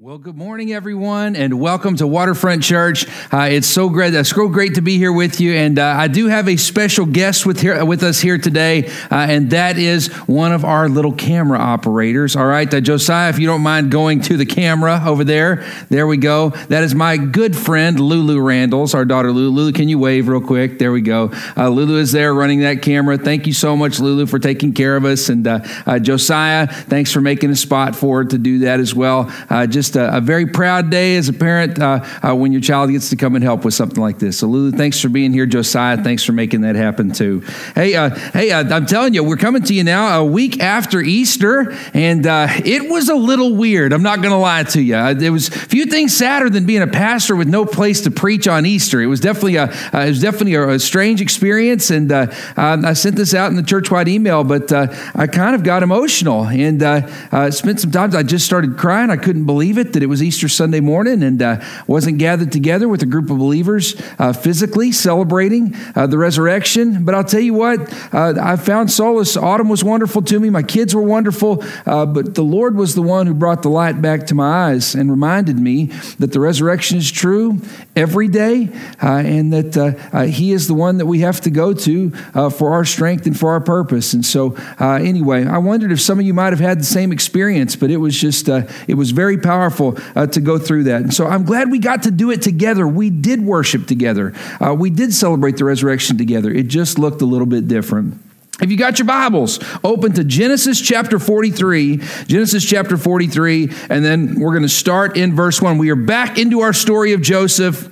Well, good morning, everyone, and welcome to Waterfront Church. Uh, it's so great, it's so great to be here with you, and uh, I do have a special guest with here with us here today, uh, and that is one of our little camera operators. All right, uh, Josiah, if you don't mind going to the camera over there, there we go. That is my good friend Lulu Randles, our daughter Lulu. Lulu, can you wave real quick? There we go. Uh, Lulu is there running that camera. Thank you so much, Lulu, for taking care of us, and uh, Josiah, thanks for making a spot for to do that as well. just just a, a, very proud day as a parent uh, uh, when your child gets to come and help with something like this. So, Lulu, thanks for being here. Josiah, thanks for making that happen too. Hey, uh, hey, uh, I'm telling you, we're coming to you now a week after Easter, and uh, it was a little weird. I'm not going to lie to you. Uh, there was few things sadder than being a pastor with no place to preach on Easter. It was definitely a, it was definitely a, a strange experience, and I sent this out in the church-wide email, but I kind of got emotional and spent some time. I just started crying. I couldn't believe it that it was Easter Sunday morning and uh, wasn't gathered together with a group of believers uh, physically celebrating uh, the resurrection. But I'll tell you what, uh, I found solace. Autumn was wonderful to me. My kids were wonderful. Uh, but the Lord was the one who brought the light back to my eyes and reminded me that the resurrection is true every day and that He is the one that we have to go to for our strength and for our purpose. And so, anyway, I wondered if some of you might have had the same experience, but it was just, it was very powerful powerful uh, to go through that. And so I'm glad we got to do it together. We did worship together, uh, we did celebrate the resurrection together. It just looked a little bit different. If you got your Bibles, open to Genesis chapter 43, Genesis chapter 43, and then we're going to start in verse 1. We are back into our story of Joseph.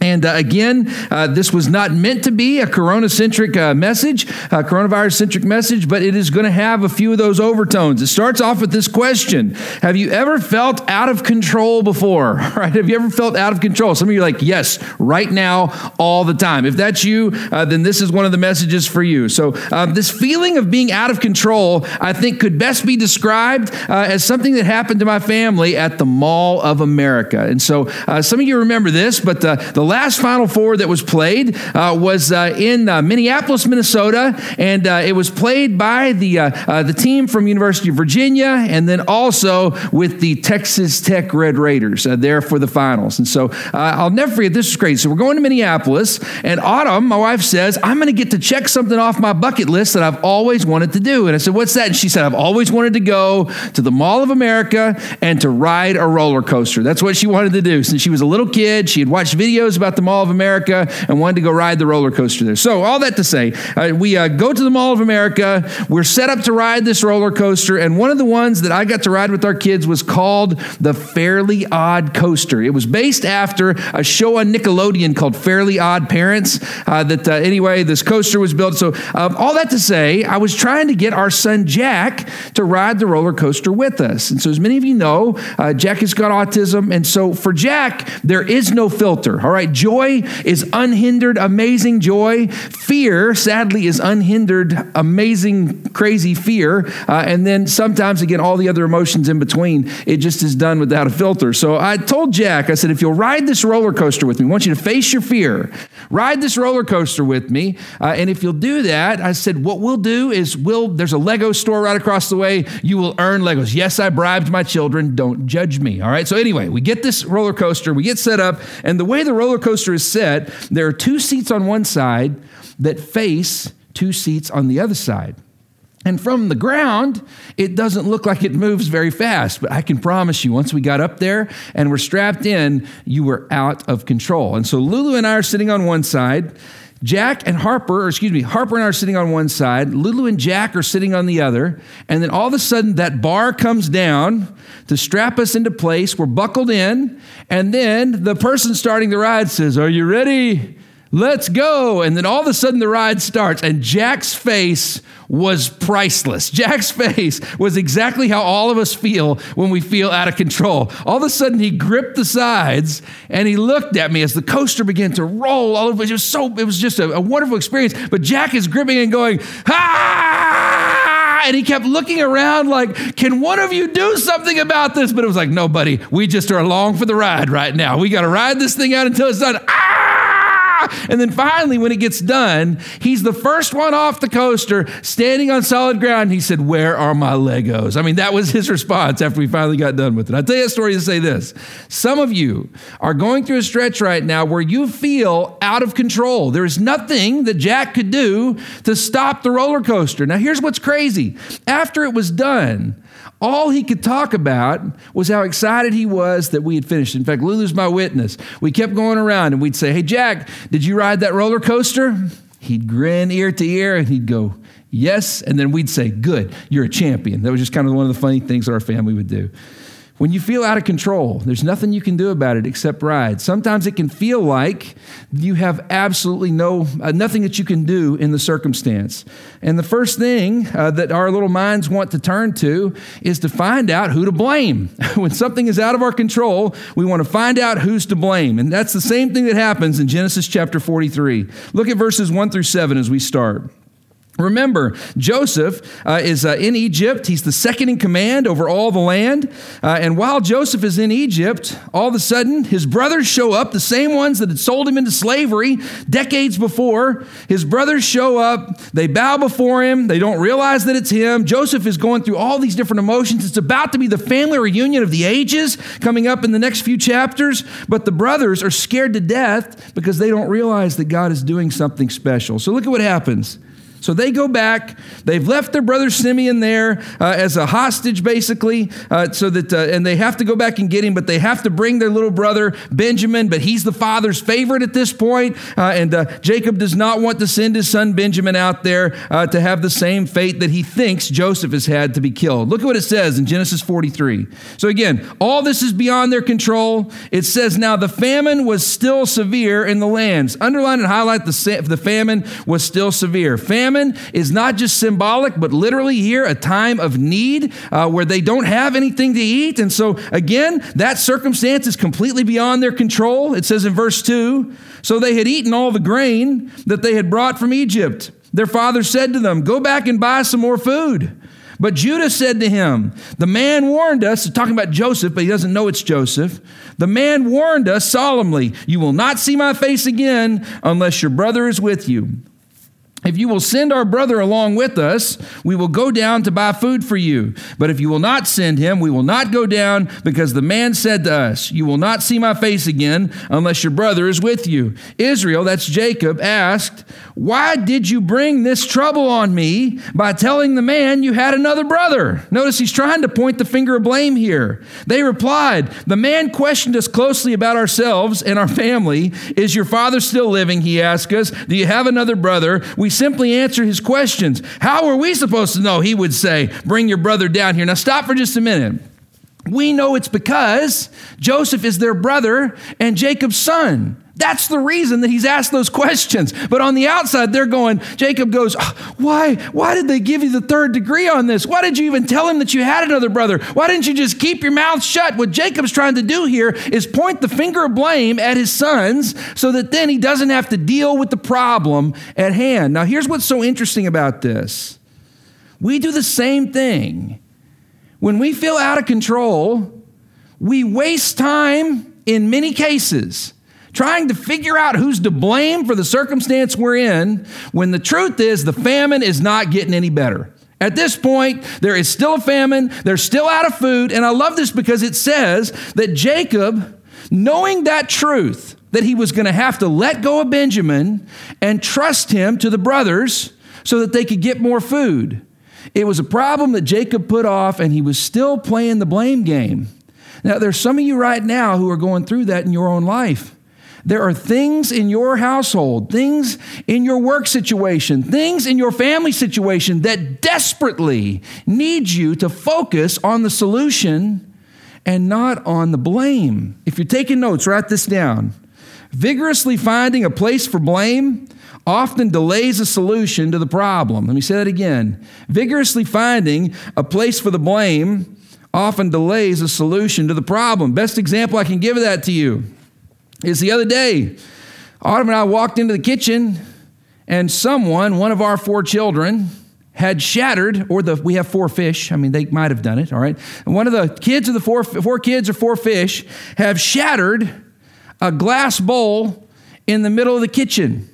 And uh, again, uh, this was not meant to be a corona centric uh, message, coronavirus centric message, but it is going to have a few of those overtones. It starts off with this question Have you ever felt out of control before? Right? Have you ever felt out of control? Some of you are like, Yes, right now, all the time. If that's you, uh, then this is one of the messages for you. So, uh, this feeling of being out of control, I think, could best be described uh, as something that happened to my family at the Mall of America. And so, some of you remember this, but the last Final Four that was played uh, was uh, in uh, Minneapolis, Minnesota, and uh, it was played by the, the team from University of Virginia and then also with the Texas Tech Red Raiders there for the finals. And so I'll never forget, this is great. So we're going to Minneapolis, and Autumn, my wife, says, I'm going to get to check something off my bucket list that I've always wanted to do. And I said, What's that? And she said, I've always wanted to go to the Mall of America and to ride a roller coaster. That's what she wanted to do. Since she was a little kid, she had watched videos about the Mall of America and wanted to go ride the roller coaster there. So, all that to say, uh, we uh, go to the Mall of America. We're set up to ride this roller coaster. And one of the ones that I got to ride with our kids was called the Fairly Odd Coaster. It was based after a show on Nickelodeon called Fairly Odd Parents. Uh, that, uh, anyway, this coaster was built. So, um, all that to say, I was trying to get our son Jack to ride the roller coaster with us. And so, as many of you know, uh, Jack has got autism. And so, for Jack, there is no filter. All right, joy is unhindered, amazing joy. Fear, sadly, is unhindered, amazing, crazy fear. Uh, and then sometimes, again, all the other emotions in between, it just is done without a filter. So I told Jack, I said, if you'll ride this roller coaster with me, I want you to face your fear. Ride this roller coaster with me. Uh, and if you'll do that, I said, what we'll do is we'll, there's a Lego store right across the way. You will earn Legos. Yes, I bribed my children. Don't judge me. All right. So anyway, we get this roller coaster, we get set up, and the way the roller coaster is set, there are two seats on one side that face two seats on the other side. And from the ground, it doesn't look like it moves very fast, but I can promise you, once we got up there and we're strapped in, you were out of control. And so Lulu and I are sitting on one side. Jack and Harper, or excuse me, Harper and I are sitting on one side, Lulu and Jack are sitting on the other, and then all of a sudden that bar comes down to strap us into place. We're buckled in, and then the person starting the ride says, Are you ready? Let's go. And then all of a sudden the ride starts, and Jack's face was priceless. Jack's face was exactly how all of us feel when we feel out of control. All of a sudden, he gripped the sides and he looked at me as the coaster began to roll all over. It was so, it was just a, a wonderful experience. But Jack is gripping and going, ah! And he kept looking around like, can one of you do something about this? But it was like, no, buddy, we just are along for the ride right now. We got to ride this thing out until it's done. Ah! And then finally, when it gets done, he's the first one off the coaster, standing on solid ground. He said, Where are my Legos? I mean, that was his response after we finally got done with it. I'll tell you a story to say this. Some of you are going through a stretch right now where you feel out of control. There is nothing that Jack could do to stop the roller coaster. Now, here's what's crazy. After it was done, all he could talk about was how excited he was that we had finished. In fact, Lulu's my witness. We kept going around and we'd say, Hey, Jack, did you ride that roller coaster? He'd grin ear to ear and he'd go, Yes. And then we'd say, Good, you're a champion. That was just kind of one of the funny things that our family would do. When you feel out of control, there's nothing you can do about it except ride. Sometimes it can feel like you have absolutely no uh, nothing that you can do in the circumstance. And the first thing uh, that our little minds want to turn to is to find out who to blame. when something is out of our control, we want to find out who's to blame. And that's the same thing that happens in Genesis chapter 43. Look at verses 1 through 7 as we start. Remember, Joseph uh, is uh, in Egypt. He's the second in command over all the land. Uh, and while Joseph is in Egypt, all of a sudden, his brothers show up, the same ones that had sold him into slavery decades before. His brothers show up. They bow before him. They don't realize that it's him. Joseph is going through all these different emotions. It's about to be the family reunion of the ages coming up in the next few chapters. But the brothers are scared to death because they don't realize that God is doing something special. So look at what happens. So they go back. They've left their brother Simeon there uh, as a hostage, basically, uh, so that, uh, and they have to go back and get him, but they have to bring their little brother Benjamin, but he's the father's favorite at this point, uh, and uh, Jacob does not want to send his son Benjamin out there uh, to have the same fate that he thinks Joseph has had to be killed. Look at what it says in Genesis 43. So again, all this is beyond their control. It says, Now the famine was still severe in the lands. Underline and highlight the, the famine was still severe. Famine famine is not just symbolic, but literally here a time of need uh, where they don't have anything to eat. And so, again, that circumstance is completely beyond their control. It says in verse 2 So they had eaten all the grain that they had brought from Egypt. Their father said to them, Go back and buy some more food. But Judah said to him, The man warned us, talking about Joseph, but he doesn't know it's Joseph. The man warned us solemnly, You will not see my face again unless your brother is with you. If you will send our brother along with us, we will go down to buy food for you. But if you will not send him, we will not go down, because the man said to us, You will not see my face again unless your brother is with you. Israel, that's Jacob, asked, Why did you bring this trouble on me by telling the man you had another brother? Notice he's trying to point the finger of blame here. They replied, The man questioned us closely about ourselves and our family. Is your father still living? He asked us. Do you have another brother? We simply answer his questions. How are we supposed to know? He would say, Bring your brother down here. Now, stop for just a minute. We know it's because Joseph is their brother and Jacob's son. That's the reason that he's asked those questions. But on the outside, they're going, Jacob goes, oh, Why? Why did they give you the third degree on this? Why did you even tell him that you had another brother? Why didn't you just keep your mouth shut? What Jacob's trying to do here is point the finger of blame at his sons so that then he doesn't have to deal with the problem at hand. Now, here's what's so interesting about this we do the same thing. When we feel out of control, we waste time in many cases trying to figure out who's to blame for the circumstance we're in when the truth is the famine is not getting any better. At this point, there is still a famine, they're still out of food, and I love this because it says that Jacob, knowing that truth, that he was going to have to let go of Benjamin and trust him to the brothers so that they could get more food. It was a problem that Jacob put off, and he was still playing the blame game. Now, there's some of you right now who are going through that in your own life. There are things in your household, things in your work situation, things in your family situation that desperately need you to focus on the solution and not on the blame. If you're taking notes, write this down. Vigorously finding a place for blame often delays a solution to the problem. Let me say that again. Vigorously finding a place for the blame often delays a solution to the problem. Best example I can give of that to you is the other day, Autumn and I walked into the kitchen, and someone, one of our four children, had shattered, or the we have four fish. I mean, they might have done it. All right, and one of the kids of the four four kids or four fish have shattered a glass bowl in the middle of the kitchen.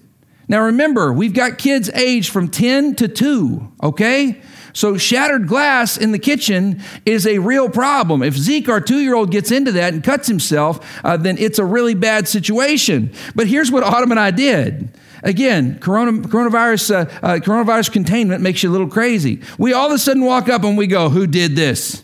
Now remember, we've got kids aged from 10 to 2, okay? So shattered glass in the kitchen is a real problem. If Zeke, our two year old, gets into that and cuts himself, uh, then it's a really bad situation. But here's what Autumn and I did. Again, corona, coronavirus, uh, uh, coronavirus containment makes you a little crazy. We all of a sudden walk up and we go, Who did this?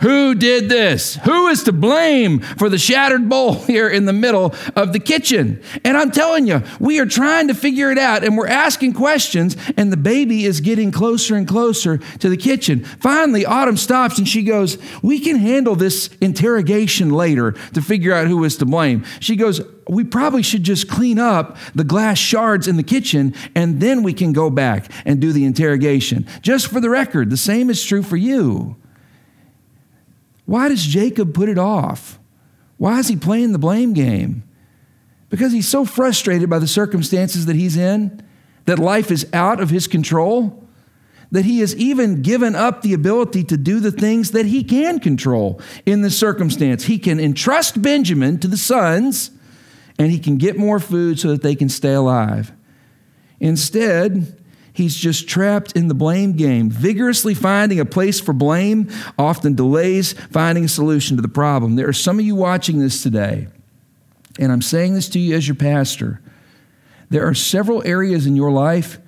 Who did this? Who is to blame for the shattered bowl here in the middle of the kitchen? And I'm telling you, we are trying to figure it out and we're asking questions, and the baby is getting closer and closer to the kitchen. Finally, Autumn stops and she goes, We can handle this interrogation later to figure out who is to blame. She goes, we probably should just clean up the glass shards in the kitchen and then we can go back and do the interrogation. Just for the record, the same is true for you. Why does Jacob put it off? Why is he playing the blame game? Because he's so frustrated by the circumstances that he's in, that life is out of his control, that he has even given up the ability to do the things that he can control in this circumstance. He can entrust Benjamin to the sons, and he can get more food so that they can stay alive. Instead, He's just trapped in the blame game. Vigorously finding a place for blame often delays finding a solution to the problem. There are some of you watching this today, and I'm saying this to you as your pastor. There are several areas in your life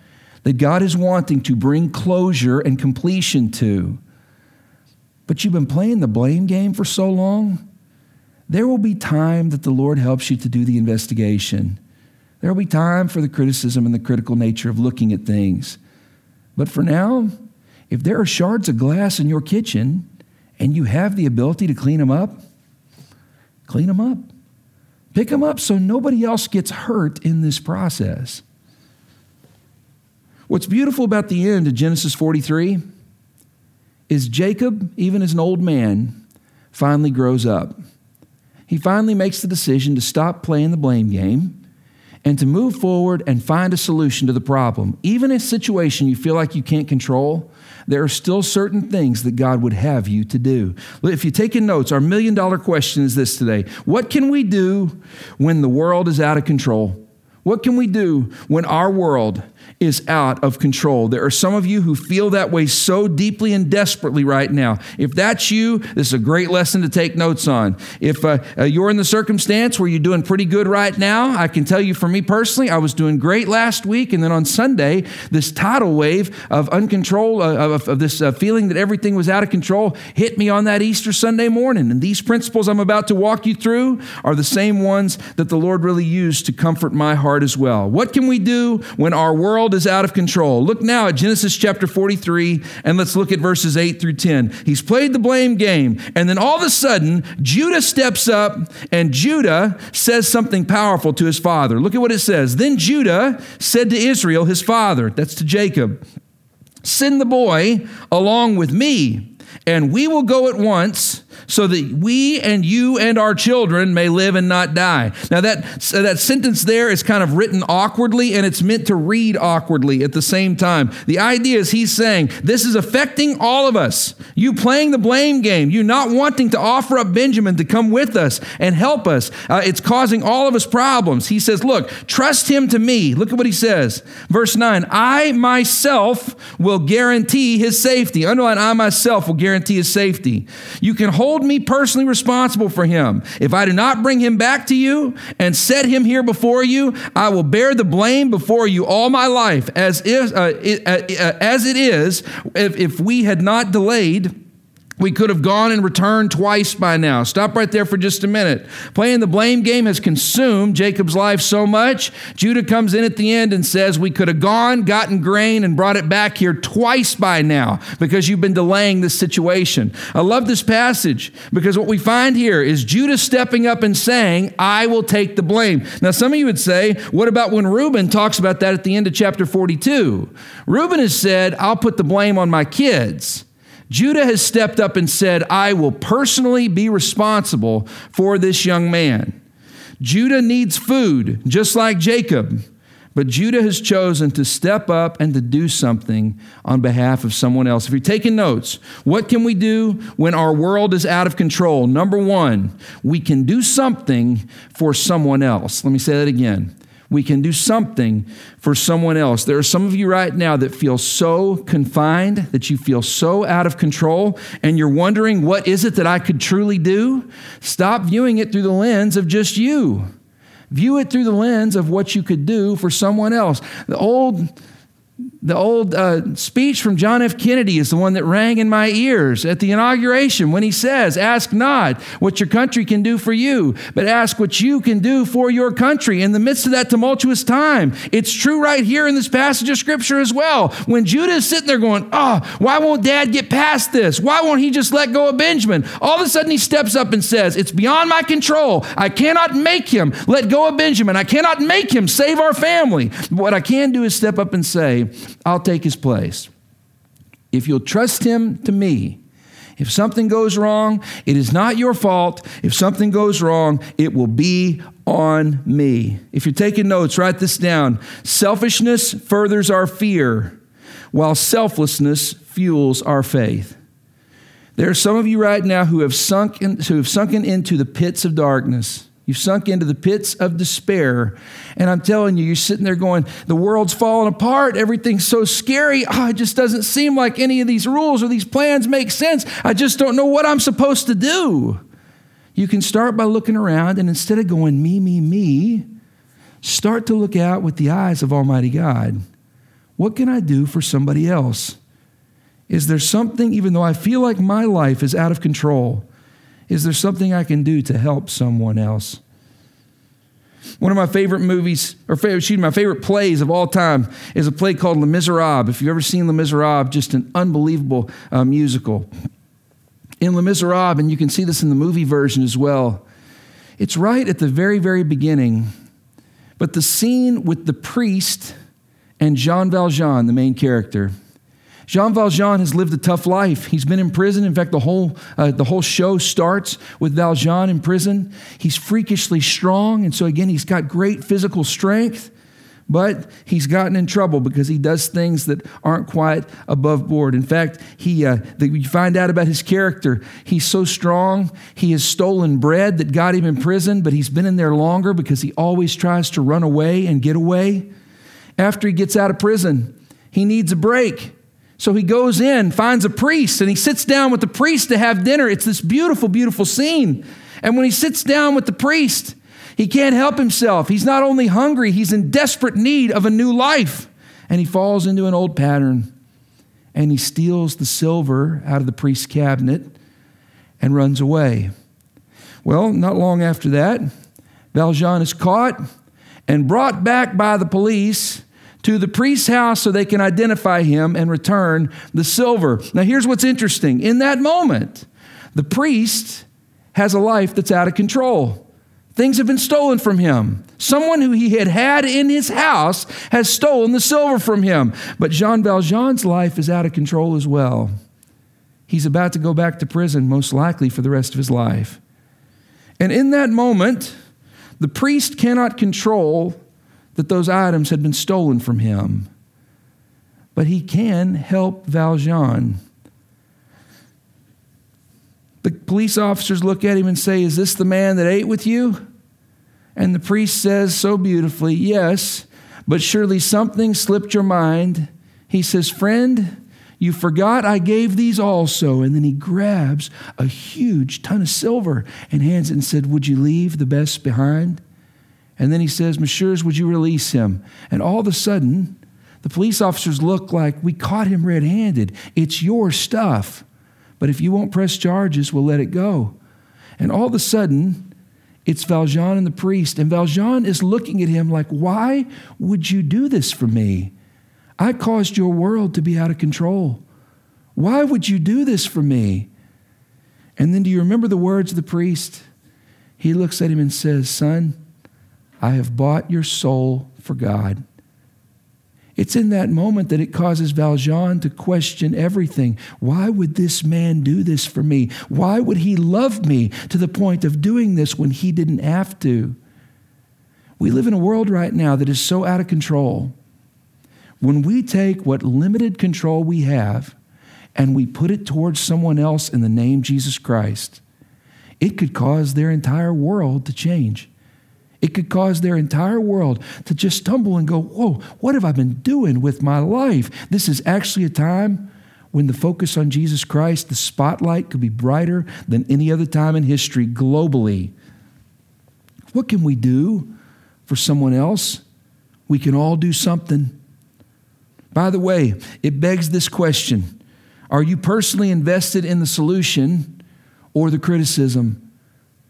that God is wanting to bring closure and completion to. But you've been playing the blame game for so long. There will be time that the Lord helps you to do the investigation. There will be time for the criticism and the critical nature of looking at things. But for now, if there are shards of glass in your kitchen and you have the ability to clean them up, clean them up. Pick them up so nobody else gets hurt in this process. What's beautiful about the end of Genesis 43 is Jacob, even as an old man, finally grows up. He finally makes the decision to stop playing the blame game and to move forward and find a solution to the problem. Even in a situation you feel like you can't control, there are still certain things that God would have you to do. If you're taking notes, our million dollar question is this today What can we do when the world is out of control? What can we do when our world is out of control. There are some of you who feel that way so deeply and desperately right now. If that's you, this is a great lesson to take notes on. If uh, uh, you're in the circumstance where you're doing pretty good right now, I can tell you for me personally, I was doing great last week. And then on Sunday, this tidal wave of uncontrol, uh, of, of, this uh, feeling that everything was out of control hit me on that Easter Sunday morning. And these principles I'm about to walk you through are the same ones that the Lord really used to comfort my heart as well. What can we do when our world world is out of control. Look now at Genesis chapter 43, and let's look at verses 8 through 10. He's played the blame game, and then all of a sudden, Judah steps up, and Judah says something powerful to his father. Look at what it says. Then Judah said to Israel, his father, that's to Jacob, Send the boy along with me, and we will go at once so that we and you and our children may live and not die. Now, that, that sentence there is kind of written awkwardly and it's meant to read awkwardly at the same time. The idea is he's saying, This is affecting all of us. You playing the blame game, you not wanting to offer up Benjamin to come with us and help us. Uh, it's causing all of us problems. He says, Look, trust him to me. Look at what he says. Verse 9 I myself will guarantee his safety. Underline, I myself will guarantee his safety. You can hold hold me personally responsible for him. If I do not bring him back to you and set him here before you, I will bear the blame before you all my life. As if, uh, uh, uh as it is, if, if we had not delayed, we could have gone and returned twice by now. Stop right there for just a minute. Playing the blame game has consumed Jacob's life so much. Judah comes in at the end and says, We could have gone, gotten grain, and brought it back here twice by now because you've been delaying this situation. I love this passage because what we find here is Judah stepping up and saying, I will take the blame. Now, some of you would say, What about when Reuben talks about that at the end of chapter 42? Reuben has said, I'll put the blame on my kids. Judah has stepped up and said, I will personally be responsible for this young man. Judah needs food, just like Jacob. But Judah has chosen to step up and to do something on behalf of someone else. If you're taking notes, what can we do when our world is out of control? Number one, we can do something for someone else. Let me say that again. We can do something for someone else. There are some of you right now that feel so confined, that you feel so out of control, and you're wondering, what is it that I could truly do? Stop viewing it through the lens of just you. View it through the lens of what you could do for someone else. The old the old uh, speech from John F. Kennedy is the one that rang in my ears at the inauguration when he says, Ask not what your country can do for you, but ask what you can do for your country in the midst of that tumultuous time. It's true right here in this passage of Scripture as well. When Judah is sitting there going, Oh, why won't dad get past this? Why won't he just let go of Benjamin? All of a sudden he steps up and says, It's beyond my control. I cannot make him let go of Benjamin. I cannot make him save our family. What I can do is step up and say, I'll take his place. If you'll trust him to me, if something goes wrong, it is not your fault. If something goes wrong, it will be on me. If you're taking notes, write this down. Selfishness furthers our fear, while selflessness fuels our faith. There are some of you right now who have sunk in, who have sunken into the pits of darkness. You've sunk into the pits of despair. And I'm telling you, you're sitting there going, the world's falling apart. Everything's so scary. Oh, it just doesn't seem like any of these rules or these plans make sense. I just don't know what I'm supposed to do. You can start by looking around and instead of going, me, me, me, start to look out with the eyes of Almighty God. What can I do for somebody else? Is there something, even though I feel like my life is out of control, is there something I can do to help someone else? One of my favorite movies, or excuse me, my favorite plays of all time is a play called Les Miserables. If you've ever seen Les Miserables, just an unbelievable uh, musical. In Les Miserables, and you can see this in the movie version as well, it's right at the very, very beginning. But the scene with the priest and Jean Valjean, the main character, Jean Valjean has lived a tough life. He's been in prison. In fact, the whole, uh, the whole show starts with Valjean in prison. He's freakishly strong, and so again, he's got great physical strength, but he's gotten in trouble because he does things that aren't quite above board. In fact, he, uh, the, you find out about his character. He's so strong, he has stolen bread that got him in prison, but he's been in there longer because he always tries to run away and get away. After he gets out of prison, he needs a break. So he goes in, finds a priest, and he sits down with the priest to have dinner. It's this beautiful, beautiful scene. And when he sits down with the priest, he can't help himself. He's not only hungry, he's in desperate need of a new life. And he falls into an old pattern and he steals the silver out of the priest's cabinet and runs away. Well, not long after that, Valjean is caught and brought back by the police to the priest's house so they can identify him and return the silver. Now, here's what's interesting. In that moment, the priest has a life that's out of control. Things have been stolen from him. Someone who he had had in his house has stolen the silver from him. But Jean Valjean's life is out of control as well. He's about to go back to prison, most likely for the rest of his life. And in that moment, the priest cannot control that those items had been stolen from him. But he can help Valjean. The police officers look at him and say, Is this the man that ate with you? And the priest says so beautifully, Yes, but surely something slipped your mind. He says, Friend, you forgot I gave these also. And then he grabs a huge ton of silver and hands it and said, Would you leave the best behind? And then he says, Messieurs, would you release him? And all of a sudden, the police officers look like we caught him red handed. It's your stuff. But if you won't press charges, we'll let it go. And all of a sudden, it's Valjean and the priest. And Valjean is looking at him like, Why would you do this for me? I caused your world to be out of control. Why would you do this for me? And then do you remember the words of the priest? He looks at him and says, Son, I have bought your soul for God. It's in that moment that it causes Valjean to question everything. Why would this man do this for me? Why would he love me to the point of doing this when he didn't have to? We live in a world right now that is so out of control. When we take what limited control we have and we put it towards someone else in the name Jesus Christ, it could cause their entire world to change. It could cause their entire world to just stumble and go, Whoa, what have I been doing with my life? This is actually a time when the focus on Jesus Christ, the spotlight could be brighter than any other time in history globally. What can we do for someone else? We can all do something. By the way, it begs this question Are you personally invested in the solution or the criticism?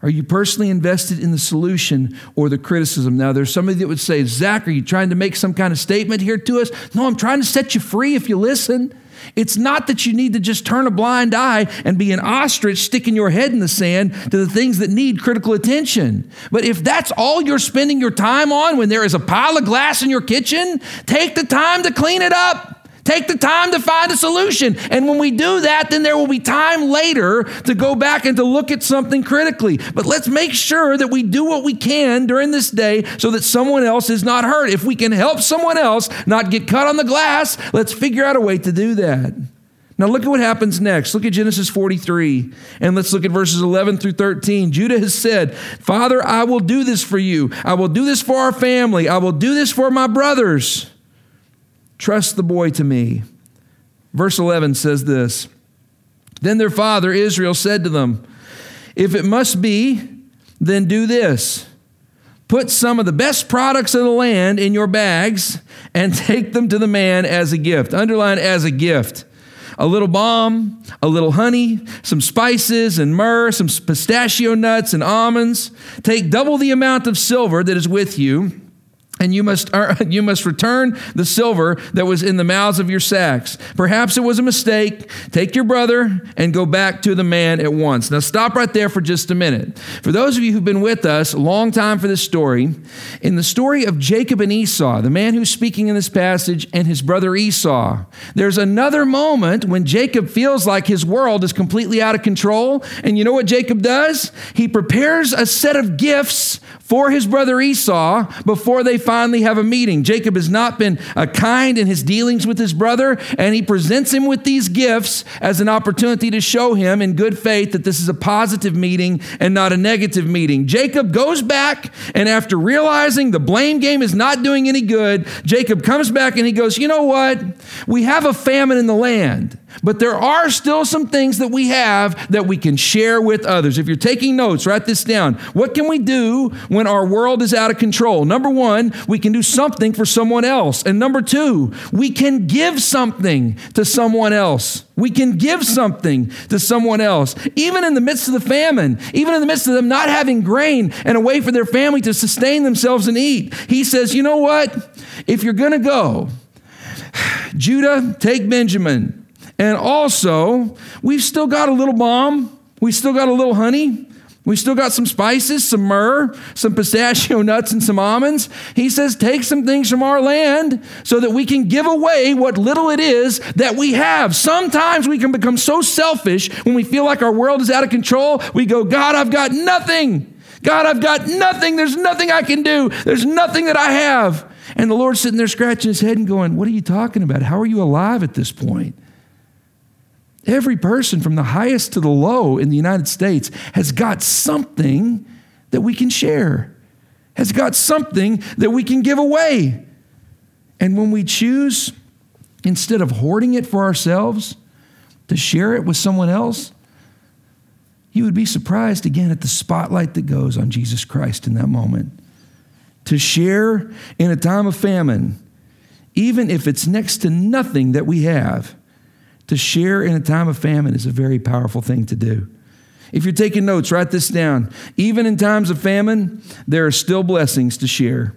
Are you personally invested in the solution or the criticism? Now, there's somebody that would say, Zack, are you trying to make some kind of statement here to us? No, I'm trying to set you free if you listen. It's not that you need to just turn a blind eye and be an ostrich sticking your head in the sand to the things that need critical attention. But if that's all you're spending your time on when there is a pile of glass in your kitchen, take the time to clean it up. Take the time to find a solution. And when we do that, then there will be time later to go back and to look at something critically. But let's make sure that we do what we can during this day so that someone else is not hurt. If we can help someone else not get cut on the glass, let's figure out a way to do that. Now, look at what happens next. Look at Genesis 43, and let's look at verses 11 through 13. Judah has said, Father, I will do this for you. I will do this for our family. I will do this for my brothers. Trust the boy to me. Verse 11 says this Then their father Israel said to them, If it must be, then do this. Put some of the best products of the land in your bags and take them to the man as a gift. Underline as a gift. A little balm, a little honey, some spices and myrrh, some pistachio nuts and almonds. Take double the amount of silver that is with you and you must, uh, you must return the silver that was in the mouths of your sacks. Perhaps it was a mistake. Take your brother and go back to the man at once. Now, stop right there for just a minute. For those of you who've been with us a long time for this story, in the story of Jacob and Esau, the man who's speaking in this passage, and his brother Esau, there's another moment when Jacob feels like his world is completely out of control. And you know what Jacob does? He prepares a set of gifts for his brother Esau before they finally have a meeting. Jacob has not been uh, kind in his dealings with his brother, and he presents him with these gifts as an opportunity to show him in good faith that this is a positive meeting and not a negative meeting. Jacob goes back, and after realizing the blame game is not doing any good, Jacob comes back and he goes, You know what? We have a famine in the land. But there are still some things that we have that we can share with others. If you're taking notes, write this down. What can we do when our world is out of control? Number one, we can do something for someone else. And number two, we can give something to someone else. We can give something to someone else. Even in the midst of the famine, even in the midst of them not having grain and a way for their family to sustain themselves and eat, he says, you know what? If you're going to go, Judah, take Benjamin. And also, we've still got a little balm. We still got a little honey. We still got some spices, some myrrh, some pistachio nuts, and some almonds. He says, take some things from our land so that we can give away what little it is that we have. Sometimes we can become so selfish when we feel like our world is out of control. We go, God, I've got nothing. God, I've got nothing. There's nothing I can do. There's nothing that I have. And the Lord's sitting there scratching his head and going, What are you talking about? How are you alive at this point? Every person from the highest to the low in the United States has got something that we can share, has got something that we can give away. And when we choose, instead of hoarding it for ourselves, to share it with someone else, you would be surprised again at the spotlight that goes on Jesus Christ in that moment. To share in a time of famine, even if it's next to nothing that we have, to share in a time of famine is a very powerful thing to do. If you're taking notes, write this down. Even in times of famine, there are still blessings to share.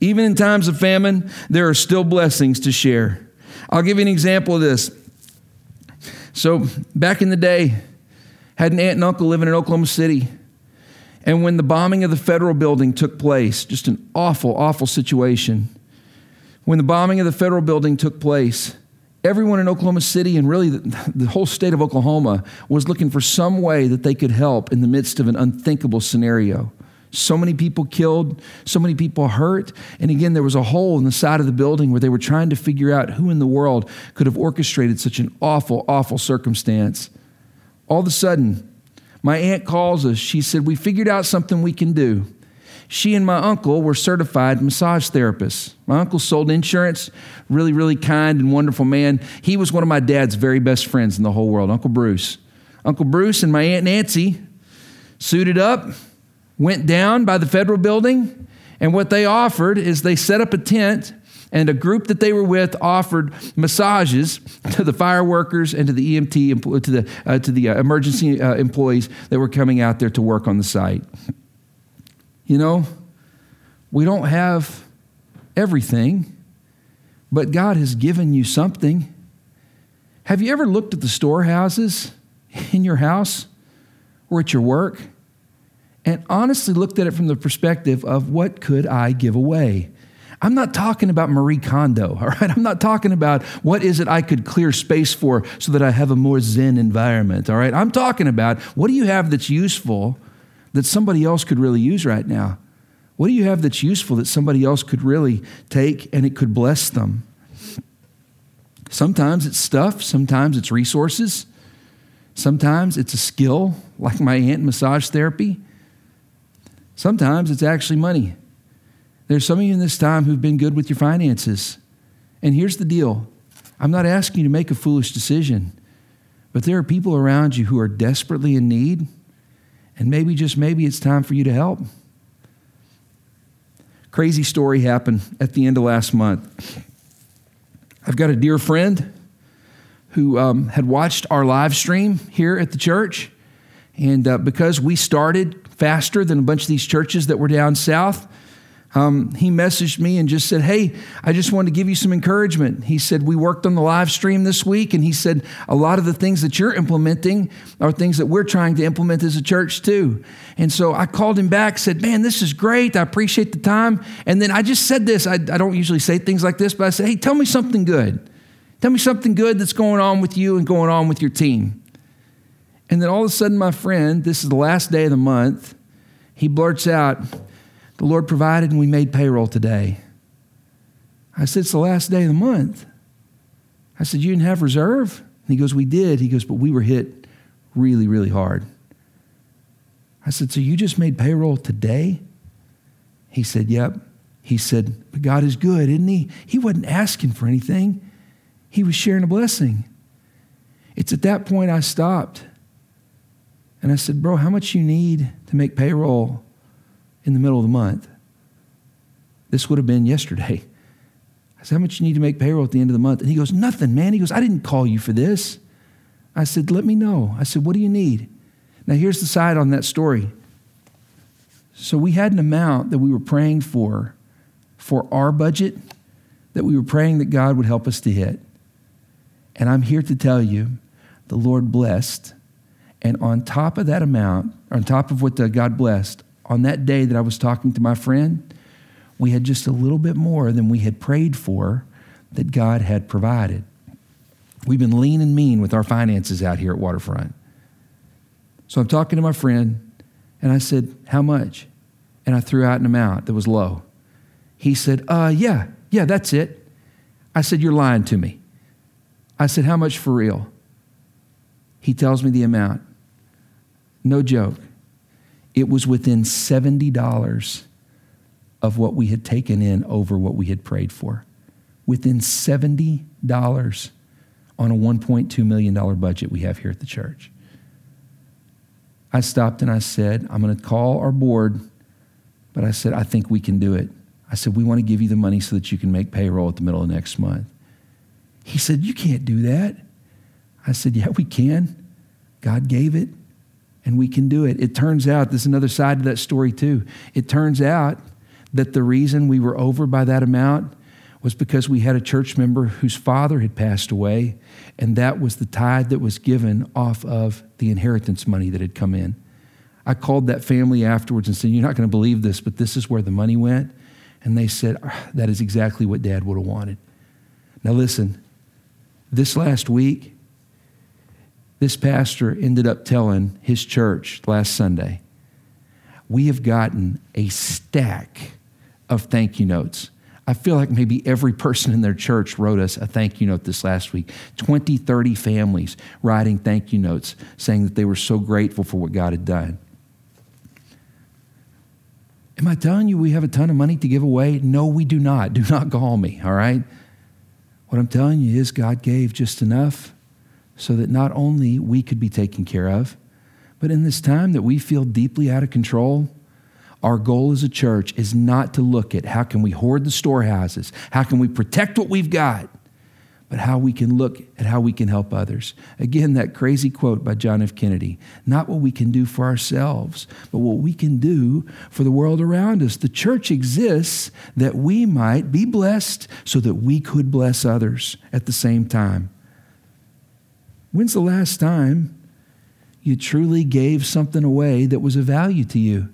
Even in times of famine, there are still blessings to share. I'll give you an example of this. So, back in the day, had an aunt and uncle living in Oklahoma City. And when the bombing of the federal building took place, just an awful, awful situation. When the bombing of the federal building took place, everyone in Oklahoma City and really the, the, whole state of Oklahoma was looking for some way that they could help in the midst of an unthinkable scenario. So many people killed, so many people hurt. And again, there was a hole in the side of the building where they were trying to figure out who in the world could have orchestrated such an awful, awful circumstance. All of a sudden, my aunt calls us. She said, We figured out something we can do. She and my uncle were certified massage therapists. My uncle sold insurance, really, really kind and wonderful man. He was one of my dad's very best friends in the whole world, Uncle Bruce. Uncle Bruce and my Aunt Nancy suited up, went down by the federal building, and what they offered is they set up a tent and a group that they were with offered massages to the fire workers and to the EMT, to the, uh, to the uh, emergency uh, employees that were coming out there to work on the site. You know, we don't have everything, but God has given you something. Have you ever looked at the storehouses in your house or at your work and honestly looked at it from the perspective of what could I give away? I'm not talking about Marie Kondo, all right? I'm not talking about what is it I could clear space for so that I have a more zen environment, all right? I'm talking about what do you have that's useful that somebody else could really use right now? What do you have that's useful that somebody else could really take and it could bless them? Sometimes it's stuff, sometimes it's resources, sometimes it's a skill, like my aunt massage therapy. Sometimes it's actually money. There's some of you in this time who've been good with your finances. And here's the deal I'm not asking you to make a foolish decision, but there are people around you who are desperately in need, and maybe, just maybe, it's time for you to help. Crazy story happened at the end of last month. I've got a dear friend who um, had watched our live stream here at the church. And uh, because we started faster than a bunch of these churches that were down south, um, he messaged me and just said, Hey, I just wanted to give you some encouragement. He said, We worked on the live stream this week, and he said, A lot of the things that you're implementing are things that we're trying to implement as a church too. And so I called him back, said, Man, this is great. I appreciate the time. And then I just said this I, I don't usually say things like this, but I said, Hey, tell me something good. Tell me something good that's going on with you and going on with your team. And then all of a sudden, my friend, this is the last day of the month, he blurts out, the Lord provided and we made payroll today. I said, It's the last day of the month. I said, You didn't have reserve? And he goes, We did. He goes, But we were hit really, really hard. I said, So you just made payroll today? He said, Yep. He said, But God is good, isn't He? He wasn't asking for anything, He was sharing a blessing. It's at that point I stopped. And I said, Bro, how much you need to make payroll? In the middle of the month. This would have been yesterday. I said, How much you need to make payroll at the end of the month? And he goes, Nothing, man. He goes, I didn't call you for this. I said, Let me know. I said, What do you need? Now, here's the side on that story. So, we had an amount that we were praying for, for our budget, that we were praying that God would help us to hit. And I'm here to tell you, the Lord blessed. And on top of that amount, on top of what uh, God blessed, on that day that I was talking to my friend, we had just a little bit more than we had prayed for that God had provided. We've been lean and mean with our finances out here at Waterfront. So I'm talking to my friend, and I said, How much? And I threw out an amount that was low. He said, Uh, yeah, yeah, that's it. I said, You're lying to me. I said, How much for real? He tells me the amount. No joke. It was within $70 of what we had taken in over what we had prayed for. Within $70 on a $1.2 million budget we have here at the church. I stopped and I said, I'm going to call our board, but I said, I think we can do it. I said, We want to give you the money so that you can make payroll at the middle of next month. He said, You can't do that. I said, Yeah, we can. God gave it and we can do it. It turns out, there's another side to that story too. It turns out that the reason we were over by that amount was because we had a church member whose father had passed away, and that was the tithe that was given off of the inheritance money that had come in. I called that family afterwards and said, You're not going to believe this, but this is where the money went. And they said, ah, That is exactly what dad would have wanted. Now, listen, this last week, this pastor ended up telling his church last Sunday, we have gotten a stack of thank you notes. I feel like maybe every person in their church wrote us a thank you note this last week. 20, 30 families writing thank you notes saying that they were so grateful for what God had done. Am I telling you we have a ton of money to give away? No, we do not. Do not call me, all right? What I'm telling you is God gave just enough so that not only we could be taken care of, but in this time that we feel deeply out of control, our goal as a church is not to look at how can we hoard the storehouses, how can we protect what we've got, but how we can look at how we can help others. Again, that crazy quote by John F. Kennedy not what we can do for ourselves, but what we can do for the world around us. The church exists that we might be blessed so that we could bless others at the same time. When's the last time you truly gave something away that was of value to you?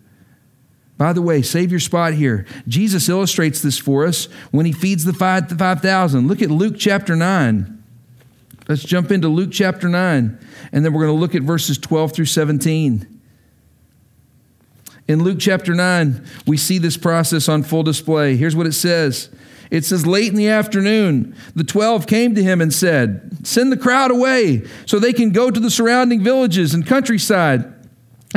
By the way, save your spot here. Jesus illustrates this for us when he feeds the 5,000. Look at Luke chapter 9. Let's jump into Luke chapter 9, and then we're going to look at verses 12 through 17. In Luke chapter 9, we see this process on full display. Here's what it says it says, Late in the afternoon, the 12 came to him and said, Send the crowd away so they can go to the surrounding villages and countryside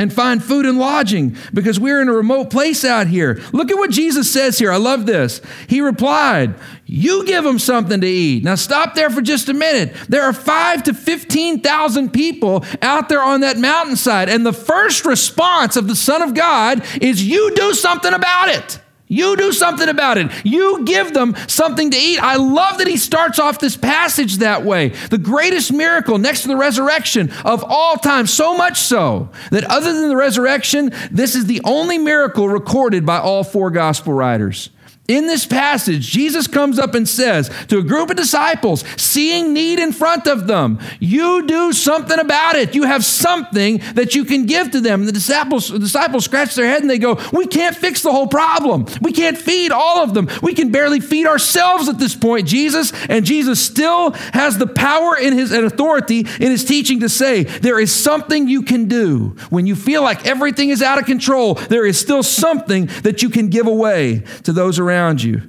and find food and lodging because we're in a remote place out here. Look at what Jesus says here. I love this. He replied, You give them something to eat. Now stop there for just a minute. There are five to 15,000 people out there on that mountainside. And the first response of the Son of God is, You do something about it. You do something about it. You give them something to eat. I love that he starts off this passage that way. The greatest miracle next to the resurrection of all time, so much so that other than the resurrection, this is the only miracle recorded by all four gospel writers. In this passage, Jesus comes up and says to a group of disciples, seeing need in front of them, you do something about it. You have something that you can give to them. The disciples, the disciples scratch their head and they go, We can't fix the whole problem. We can't feed all of them. We can barely feed ourselves at this point, Jesus. And Jesus still has the power in his and authority in his teaching to say, There is something you can do. When you feel like everything is out of control, there is still something that you can give away to those around around you.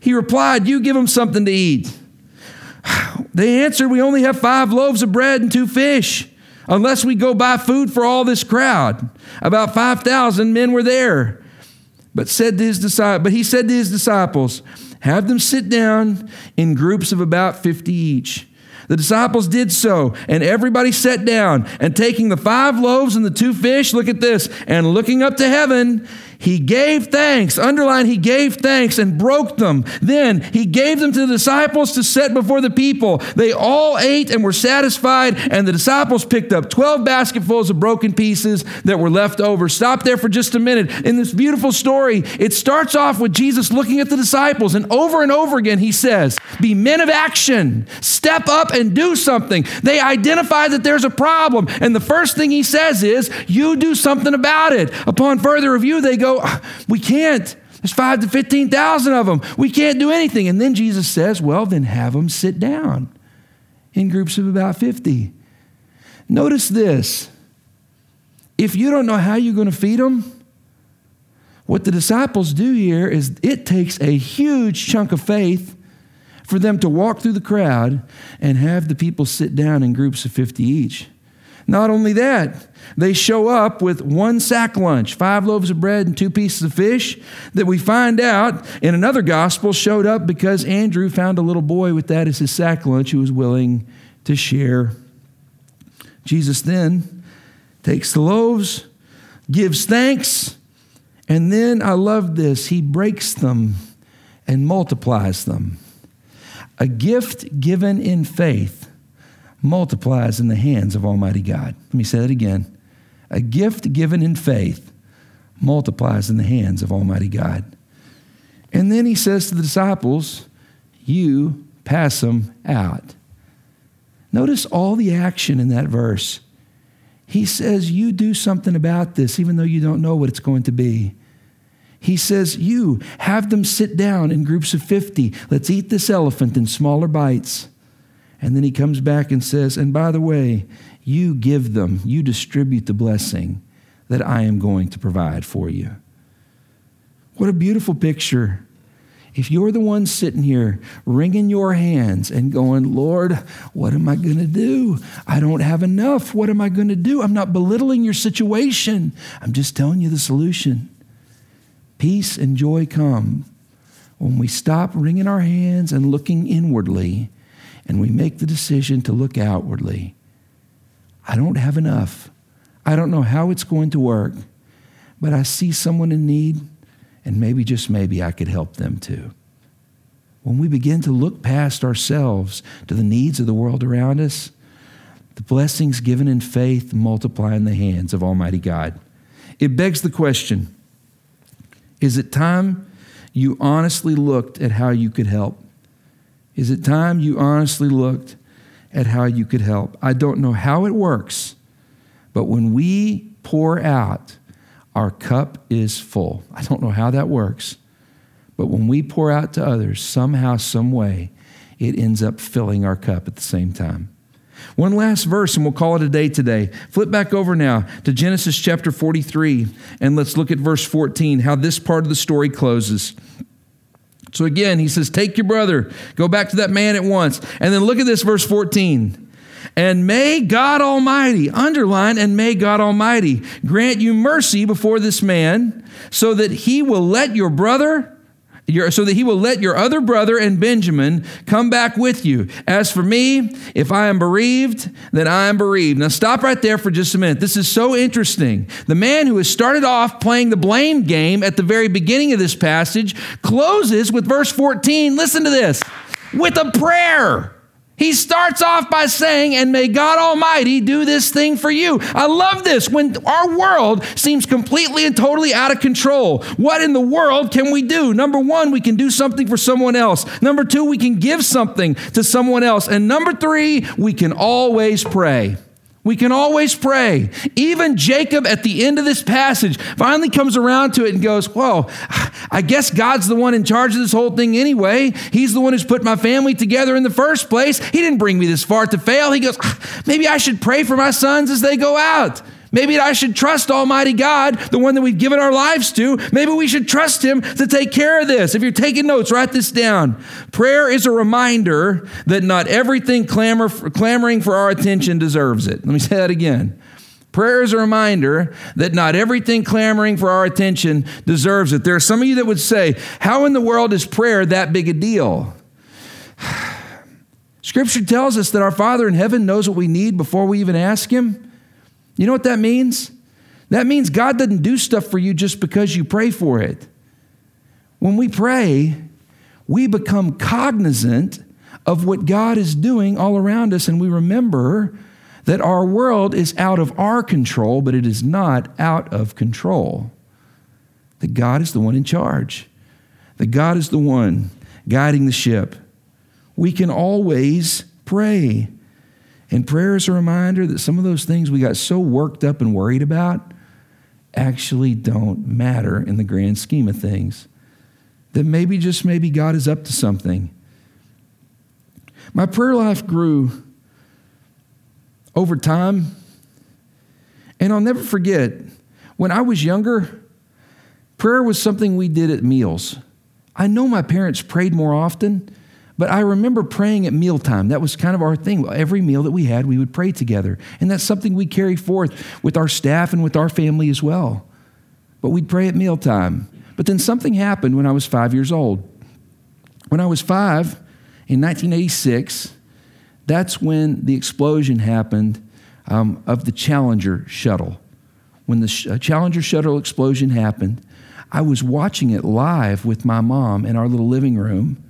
He replied, You give them something to eat. They answered, We only have five loaves of bread and two fish, unless we go buy food for all this crowd. About 5,000 men were there. But, said to his but he said to his disciples, Have them sit down in groups of about 50 each. The disciples did so, and everybody sat down. And taking the five loaves and the two fish, look at this, and looking up to heaven, he gave thanks. Underline, he gave thanks and broke them. Then he gave them to the disciples to set before the people. They all ate and were satisfied, and the disciples picked up 12 basketfuls of broken pieces that were left over. Stop there for just a minute. In this beautiful story, it starts off with Jesus looking at the disciples, and over and over again, he says, Be men of action, step up and do something. They identify that there's a problem, and the first thing he says is, You do something about it. Upon further review, they go, we can't. There's five to 15,000 of them. We can't do anything. And then Jesus says, well, then have them sit down in groups of about 50. Notice this. If you don't know how you're going to feed them, what the disciples do here is it takes a huge chunk of faith for them to walk through the crowd and have the people sit down in groups of 50 each. Not only that, they show up with one sack lunch, five loaves of bread and two pieces of fish, that we find out in another gospel showed up because Andrew found a little boy with that as his sack lunch who was willing to share. Jesus then takes the loaves, gives thanks, and then I love this, he breaks them and multiplies them. A gift given in faith multiplies in the hands of Almighty God. Let me say that again. A gift given in faith multiplies in the hands of Almighty God. And then he says to the disciples, You pass them out. Notice all the action in that verse. He says, You do something about this, even though you don't know what it's going to be. He says, You have them sit down in groups of 50. Let's eat this elephant in smaller bites. And then he comes back and says, And by the way, you give them, you distribute the blessing that I am going to provide for you. What a beautiful picture. If you're the one sitting here wringing your hands and going, Lord, what am I going to do? I don't have enough. What am I going to do? I'm not belittling your situation, I'm just telling you the solution. Peace and joy come when we stop wringing our hands and looking inwardly and we make the decision to look outwardly. I don't have enough. I don't know how it's going to work, but I see someone in need, and maybe, just maybe, I could help them too. When we begin to look past ourselves to the needs of the world around us, the blessings given in faith multiply in the hands of Almighty God. It begs the question is it time you honestly looked at how you could help? Is it time you honestly looked at how you could help? I don't know how it works, but when we pour out, our cup is full. I don't know how that works, but when we pour out to others, somehow, some way, it ends up filling our cup at the same time. One last verse, and we'll call it a day today. Flip back over now to Genesis chapter 43, and let's look at verse 14, how this part of the story closes. So again, he says, Take your brother, go back to that man at once. And then look at this, verse 14. And may God Almighty, underline, and may God Almighty grant you mercy before this man, so that he will let your brother your, so that he will let your other brother and Benjamin come back with you. As for me, if I am bereaved, then I am bereaved. Now, stop right there for just a minute. This is so interesting. The man who has started off playing the blame game at the very beginning of this passage closes with verse 14. Listen to this with a prayer. He starts off by saying, And may God Almighty do this thing for you. I love this. When our world seems completely and totally out of control, what in the world can we do? Number one, we can do something for someone else. Number two, we can give something to someone else. And number three, we can always pray. We can always pray. Even Jacob at the end of this passage finally comes around to it and goes, Whoa, I guess God's the one in charge of this whole thing anyway. He's the one who's put my family together in the first place. He didn't bring me this far to fail. He goes, ah, Maybe I should pray for my sons as they go out. Maybe I should trust Almighty God, the one that we've given our lives to. Maybe we should trust Him to take care of this. If you're taking notes, write this down. Prayer is a reminder that not everything clamor, clamoring for our attention deserves it. Let me say that again. Prayer is a reminder that not everything clamoring for our attention deserves it. There are some of you that would say, How in the world is prayer that big a deal? Scripture tells us that our Father in heaven knows what we need before we even ask Him. You know what that means? That means God doesn't do stuff for you just because you pray for it. When we pray, we become cognizant of what God is doing all around us, and we remember that our world is out of our control, but it is not out of control. That God is the one in charge, that God is the one guiding the ship. We can always pray. And prayer is a reminder that some of those things we got so worked up and worried about actually don't matter in the grand scheme of things. That maybe, just maybe, God is up to something. My prayer life grew over time. And I'll never forget, when I was younger, prayer was something we did at meals. I know my parents prayed more often, but I remember praying at mealtime. That was kind of our thing. Every meal that we had, we would pray together. And that's something we carry forth with our staff and with our family as well. But we'd pray at mealtime. But then something happened when I was five years old. When I was five, in 1986, that's when the explosion happened um, of the Challenger shuttle. When the uh, Challenger shuttle explosion happened, I was watching it live with my mom in our little living room.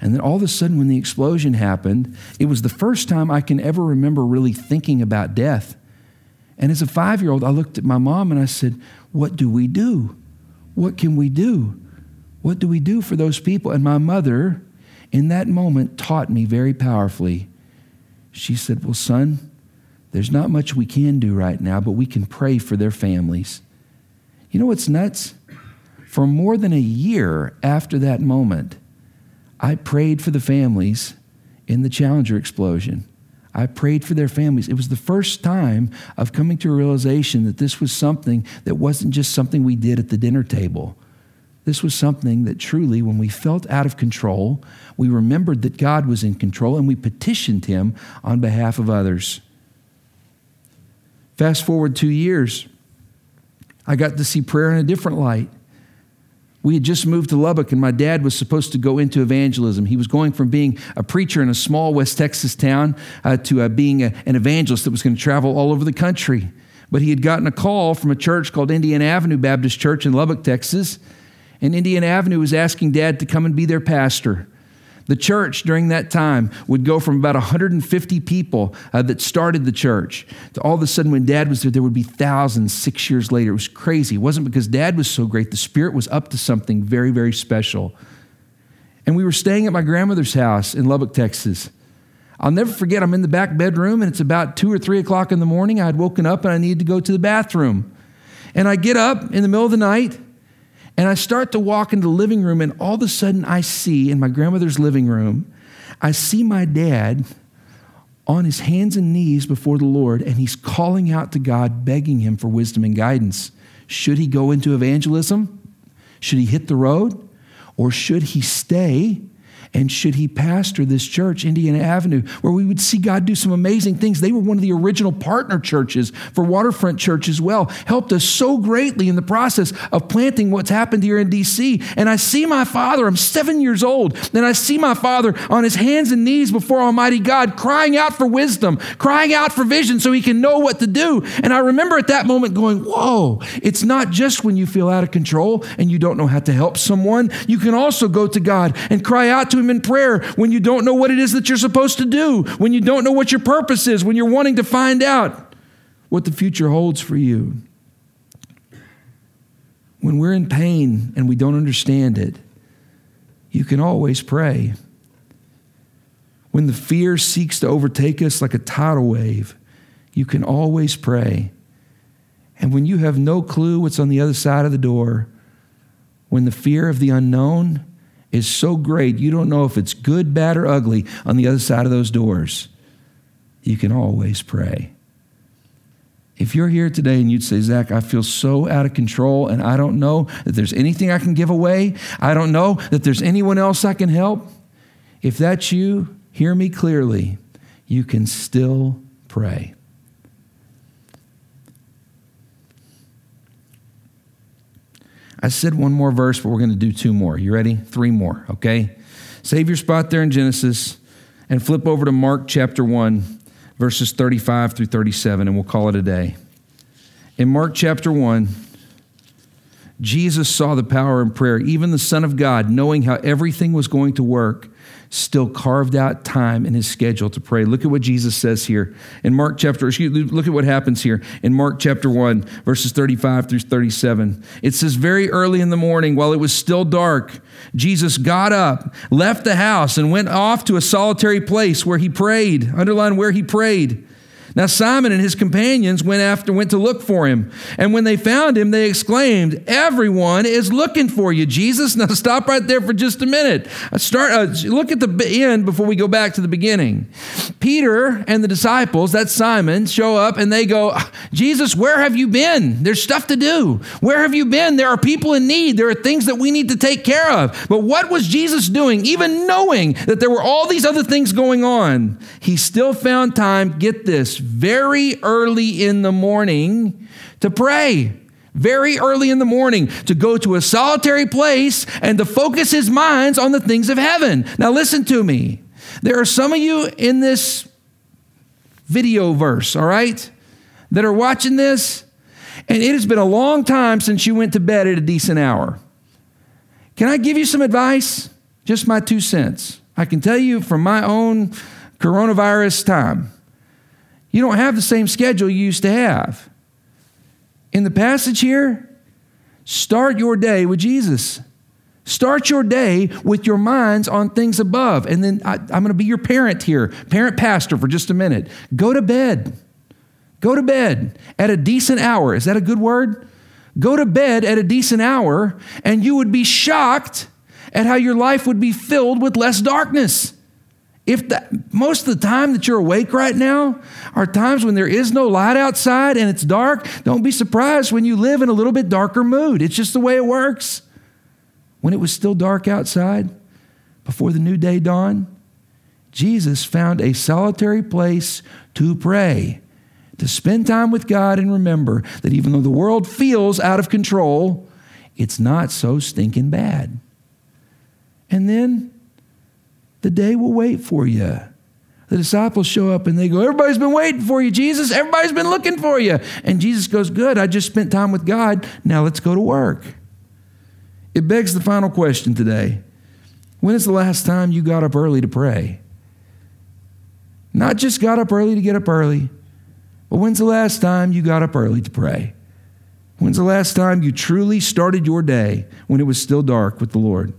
And then all of a sudden, when the explosion happened, it was the first time I can ever remember really thinking about death. And as a five year old, I looked at my mom and I said, What do we do? What can we do? What do we do for those people? And my mother, in that moment, taught me very powerfully. She said, Well, son, there's not much we can do right now, but we can pray for their families. You know what's nuts? For more than a year after that moment, I prayed for the families in the Challenger explosion. I prayed for their families. It was the first time of coming to a realization that this was something that wasn't just something we did at the dinner table. This was something that truly, when we felt out of control, we remembered that God was in control and we petitioned Him on behalf of others. Fast forward two years, I got to see prayer in a different light. We had just moved to Lubbock, and my dad was supposed to go into evangelism. He was going from being a preacher in a small West Texas town uh, to uh, being a, an evangelist that was going to travel all over the country. But he had gotten a call from a church called Indiana Avenue Baptist Church in Lubbock, Texas. And Indiana Avenue was asking dad to come and be their pastor. The church during that time would go from about 150 people uh, that started the church to all of a sudden, when dad was there, there would be thousands six years later. It was crazy. It wasn't because dad was so great, the Spirit was up to something very, very special. And we were staying at my grandmother's house in Lubbock, Texas. I'll never forget, I'm in the back bedroom and it's about two or three o'clock in the morning. I had woken up and I needed to go to the bathroom. And I get up in the middle of the night and I start to walk into the living room, and all of a sudden, I see in my grandmother's living room, I see my dad on his hands and knees before the Lord, and he's calling out to God, begging him for wisdom and guidance. Should he go into evangelism? Should he hit the road? Or should he stay and should he pastor this church, Indiana Avenue, where we would see God do some amazing things? They were one of the original partner churches for Waterfront Church as well, helped us so greatly in the process of planting what's happened here in DC. And I see my father, I'm seven years old, and I see my father on his hands and knees before Almighty God, crying out for wisdom, crying out for vision so he can know what to do. And I remember at that moment going, Whoa, it's not just when you feel out of control and you don't know how to help someone. You can also go to God and cry out to him in prayer when you don't know what it is that you're supposed to do, when you don't know what your purpose is, when you're wanting to find out what the future holds for you. When we're in pain and we don't understand it, you can always pray. When the fear seeks to overtake us like a tidal wave, you can always pray. And when you have no clue what's on the other side of the door, when the fear of the unknown is so great, you don't know if it's good, bad, or ugly on the other side of those doors. You can always pray. If you're here today and you'd say, Zack, I feel so out of control and I don't know that there's anything I can give away, I don't know that there's anyone else I can help, if that's you, hear me clearly. You can still pray. I said one more verse, but we're going to do two more. You ready? Three more, okay? Save your spot there in Genesis and flip over to Mark chapter 1, verses 35 through 37, and we'll call it a day. In Mark chapter 1, Jesus saw the power in prayer. Even the Son of God, knowing how everything was going to work, still carved out time in his schedule to pray. Look at what Jesus says here in Mark chapter, excuse, look at what happens here in Mark chapter 1, verses 35 through 37. It says, Very early in the morning, while it was still dark, Jesus got up, left the house, and went off to a solitary place where he prayed. Underline where he prayed. Now Simon and his companions went after went to look for him. And when they found him, they exclaimed, "Everyone is looking for you, Jesus." Now stop right there for just a minute. Uh, start uh, look at the end before we go back to the beginning. Peter and the disciples, that's Simon, show up and they go, "Jesus, where have you been? There's stuff to do. Where have you been? There are people in need. There are things that we need to take care of." But what was Jesus doing even knowing that there were all these other things going on? He still found time, get this, very early in the morning to pray. Very early in the morning to go to a solitary place and to focus his minds on the things of heaven. Now, listen to me. There are some of you in this video verse, all right, that are watching this, and it has been a long time since you went to bed at a decent hour. Can I give you some advice? Just my two cents. I can tell you from my own coronavirus time. You don't have the same schedule you used to have. In the passage here, start your day with Jesus. Start your day with your minds on things above. And then I, am going to be your parent here, parent pastor for just a minute. Go to bed. Go to bed at a decent hour. Is that a good word? Go to bed at a decent hour, and you would be shocked at how your life would be filled with less darkness. If that, most of the time that you're awake right now are times when there is no light outside and it's dark, don't be surprised when you live in a little bit darker mood. It's just the way it works. When it was still dark outside, before the new day dawned, Jesus found a solitary place to pray, to spend time with God and remember that even though the world feels out of control, it's not so stinking bad. And then the day will wait for you. The disciples show up and they go, Everybody's been waiting for you, Jesus. Everybody's been looking for you. And Jesus goes, Good, I just spent time with God. Now let's go to work. It begs the final question today When is the last time you got up early to pray? Not just got up early to get up early, but when's the last time you got up early to pray? When's the last time you truly started your day when it was still dark with the Lord?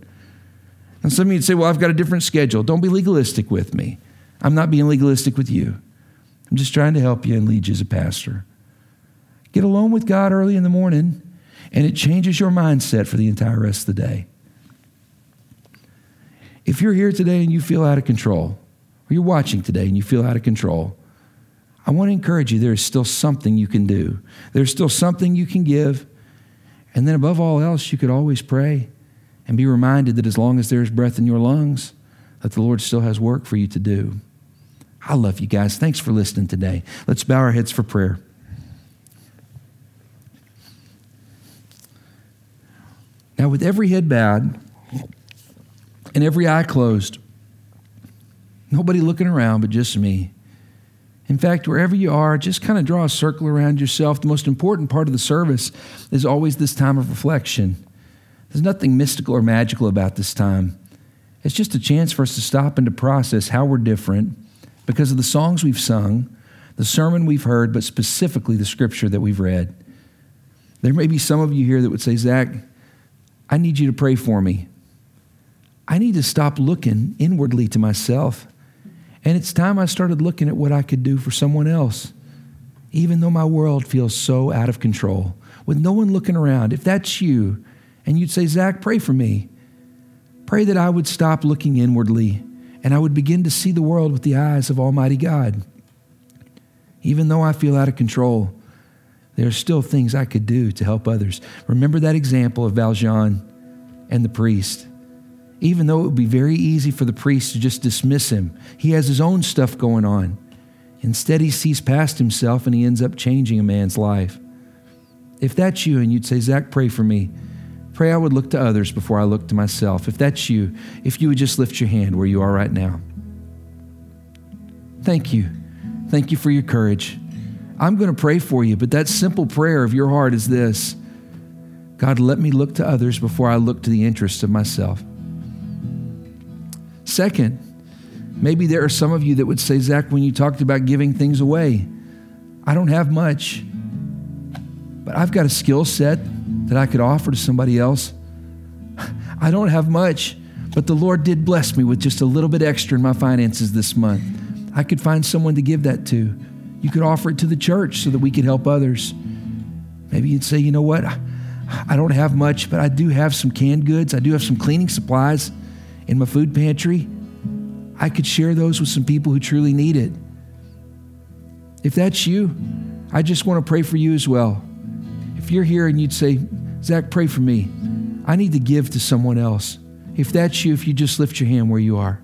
And some of you'd say, Well, I've got a different schedule. Don't be legalistic with me. I'm not being legalistic with you. I'm just trying to help you and lead you as a pastor. Get alone with God early in the morning, and it changes your mindset for the entire rest of the day. If you're here today and you feel out of control, or you're watching today and you feel out of control, I want to encourage you there is still something you can do. There's still something you can give. And then, above all else, you could always pray and be reminded that as long as there's breath in your lungs, that the Lord still has work for you to do. I love you guys. Thanks for listening today. Let's bow our heads for prayer. Now, with every head bowed and every eye closed, nobody looking around but just me. In fact, wherever you are, just kind of draw a circle around yourself. The most important part of the service is always this time of reflection. There's nothing mystical or magical about this time. It's just a chance for us to stop and to process how we're different because of the songs we've sung, the sermon we've heard, but specifically the scripture that we've read. There may be some of you here that would say, Zack, I need you to pray for me. I need to stop looking inwardly to myself. And it's time I started looking at what I could do for someone else, even though my world feels so out of control, with no one looking around. If that's you, and you'd say, Zack, pray for me, pray that I would stop looking inwardly and I would begin to see the world with the eyes of Almighty God. Even though I feel out of control, there are still things I could do to help others. Remember that example of Valjean and the priest. Even though it would be very easy for the priest to just dismiss him, he has his own stuff going on. Instead, he sees past himself and he ends up changing a man's life. If that's you and you'd say, Zack, pray for me, Pray I would look to others before I look to myself. If that's you, if you would just lift your hand where you are right now. Thank you. Thank you for your courage. I'm going to pray for you, but that simple prayer of your heart is this God, let me look to others before I look to the interests of myself. Second, maybe there are some of you that would say, Zack, when you talked about giving things away, I don't have much, but I've got a skill set that I could offer to somebody else. I don't have much, but the Lord did bless me with just a little bit extra in my finances this month. I could find someone to give that to. You could offer it to the church so that we could help others. Maybe you'd say, you know what? I don't have much, but I do have some canned goods. I do have some cleaning supplies in my food pantry. I could share those with some people who truly need it. If that's you, I just want to pray for you as well. If you're here and you'd say, Zack, pray for me. I need to give to someone else. If that's you, if you just lift your hand where you are.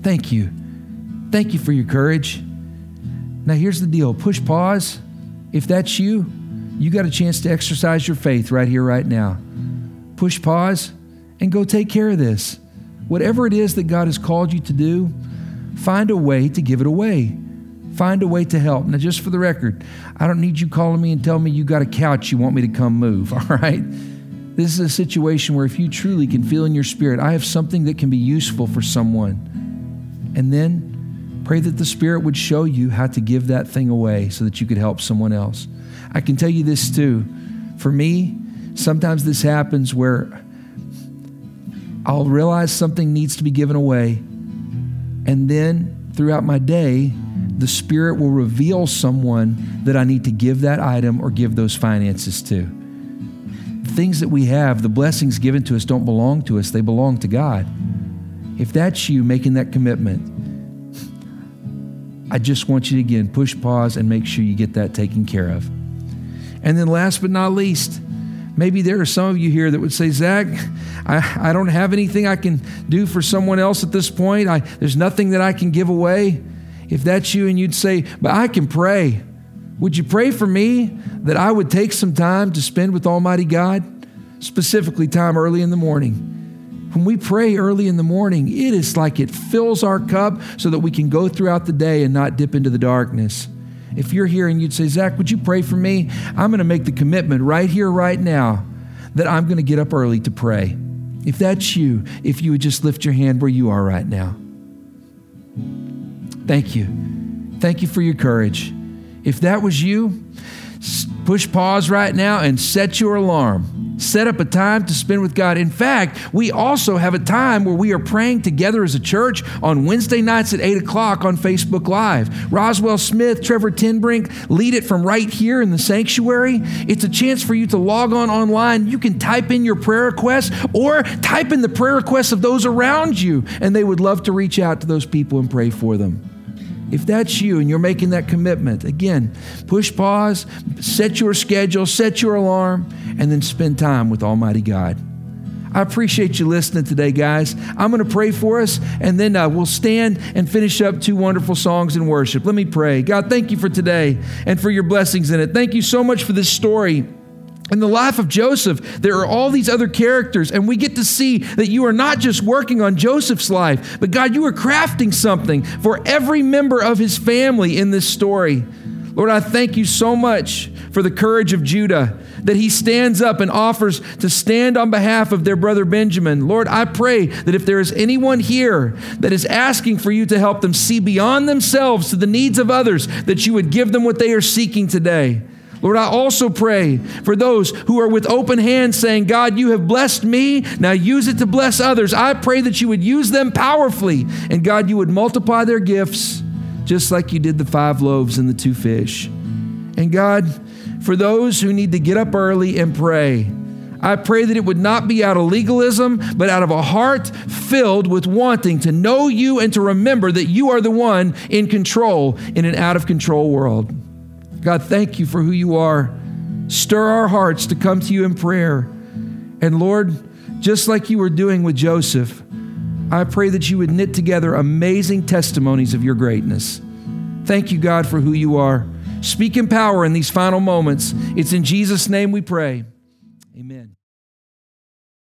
Thank you. Thank you for your courage. Now, here's the deal push pause. If that's you, you got a chance to exercise your faith right here, right now. Push pause and go take care of this. Whatever it is that God has called you to do, find a way to give it away. Find a way to help. Now, just for the record, I don't need you calling me and telling me you got a couch you want me to come move, all right? This is a situation where if you truly can feel in your spirit, I have something that can be useful for someone. And then pray that the Spirit would show you how to give that thing away so that you could help someone else. I can tell you this too. For me, sometimes this happens where I'll realize something needs to be given away. And then throughout my day, the Spirit will reveal someone that I need to give that item or give those finances to. The things that we have, the blessings given to us, don't belong to us, they belong to God. If that's you making that commitment, I just want you to again push pause and make sure you get that taken care of. And then, last but not least, maybe there are some of you here that would say, Zack, I, I don't have anything I can do for someone else at this point. I, there's nothing that I can give away. If that's you and you'd say, but I can pray, Would you pray for me that I would take some time to spend with Almighty God, specifically time early in the morning? When we pray early in the morning, it is like it fills our cup so that we can go throughout the day and not dip into the darkness. If you're here and you'd say, Zack, would you pray for me? I'm going to make the commitment right here, right now, that I'm going to get up early to pray. If that's you, if you would just lift your hand where you are right now. Thank you. Thank you for your courage. If that was you, push pause right now and set your alarm set up a time to spend with God. In fact, we also have a time where we are praying together as a church on Wednesday nights at 8 o'clock on Facebook Live. Roswell Smith, Trevor Tinbrink lead it from right here in the sanctuary. It's a chance for you to log on online. You can type in your prayer requests or type in the prayer requests of those around you, and they would love to reach out to those people and pray for them. If that's you and you're making that commitment, again, push pause, set your schedule, set your alarm, and then spend time with Almighty God. I appreciate you listening today, guys. I'm going to pray for us, and then uh, we'll stand and finish up two wonderful songs in worship. Let me pray. God, thank you for today and for your blessings in it. Thank you so much for this story. In the life of Joseph, there are all these other characters, and we get to see that you are not just working on Joseph's life, but God, you are crafting something for every member of his family in this story. Lord, I thank you so much for the courage of Judah that he stands up and offers to stand on behalf of their brother Benjamin. Lord, I pray that if there is anyone here that is asking for you to help them see beyond themselves to the needs of others, that you would give them what they are seeking today. Lord, I also pray for those who are with open hands saying, God, you have blessed me. Now use it to bless others. I pray that you would use them powerfully. And God, you would multiply their gifts just like you did the five loaves and the two fish. And God, for those who need to get up early and pray, I pray that it would not be out of legalism, but out of a heart filled with wanting to know you and to remember that you are the one in control in an out of control world. God, thank you for who you are. Stir our hearts to come to you in prayer. And Lord, just like you were doing with Joseph, I pray that you would knit together amazing testimonies of your greatness. Thank you, God, for who you are. Speak in power in these final moments. It's in Jesus' name we pray.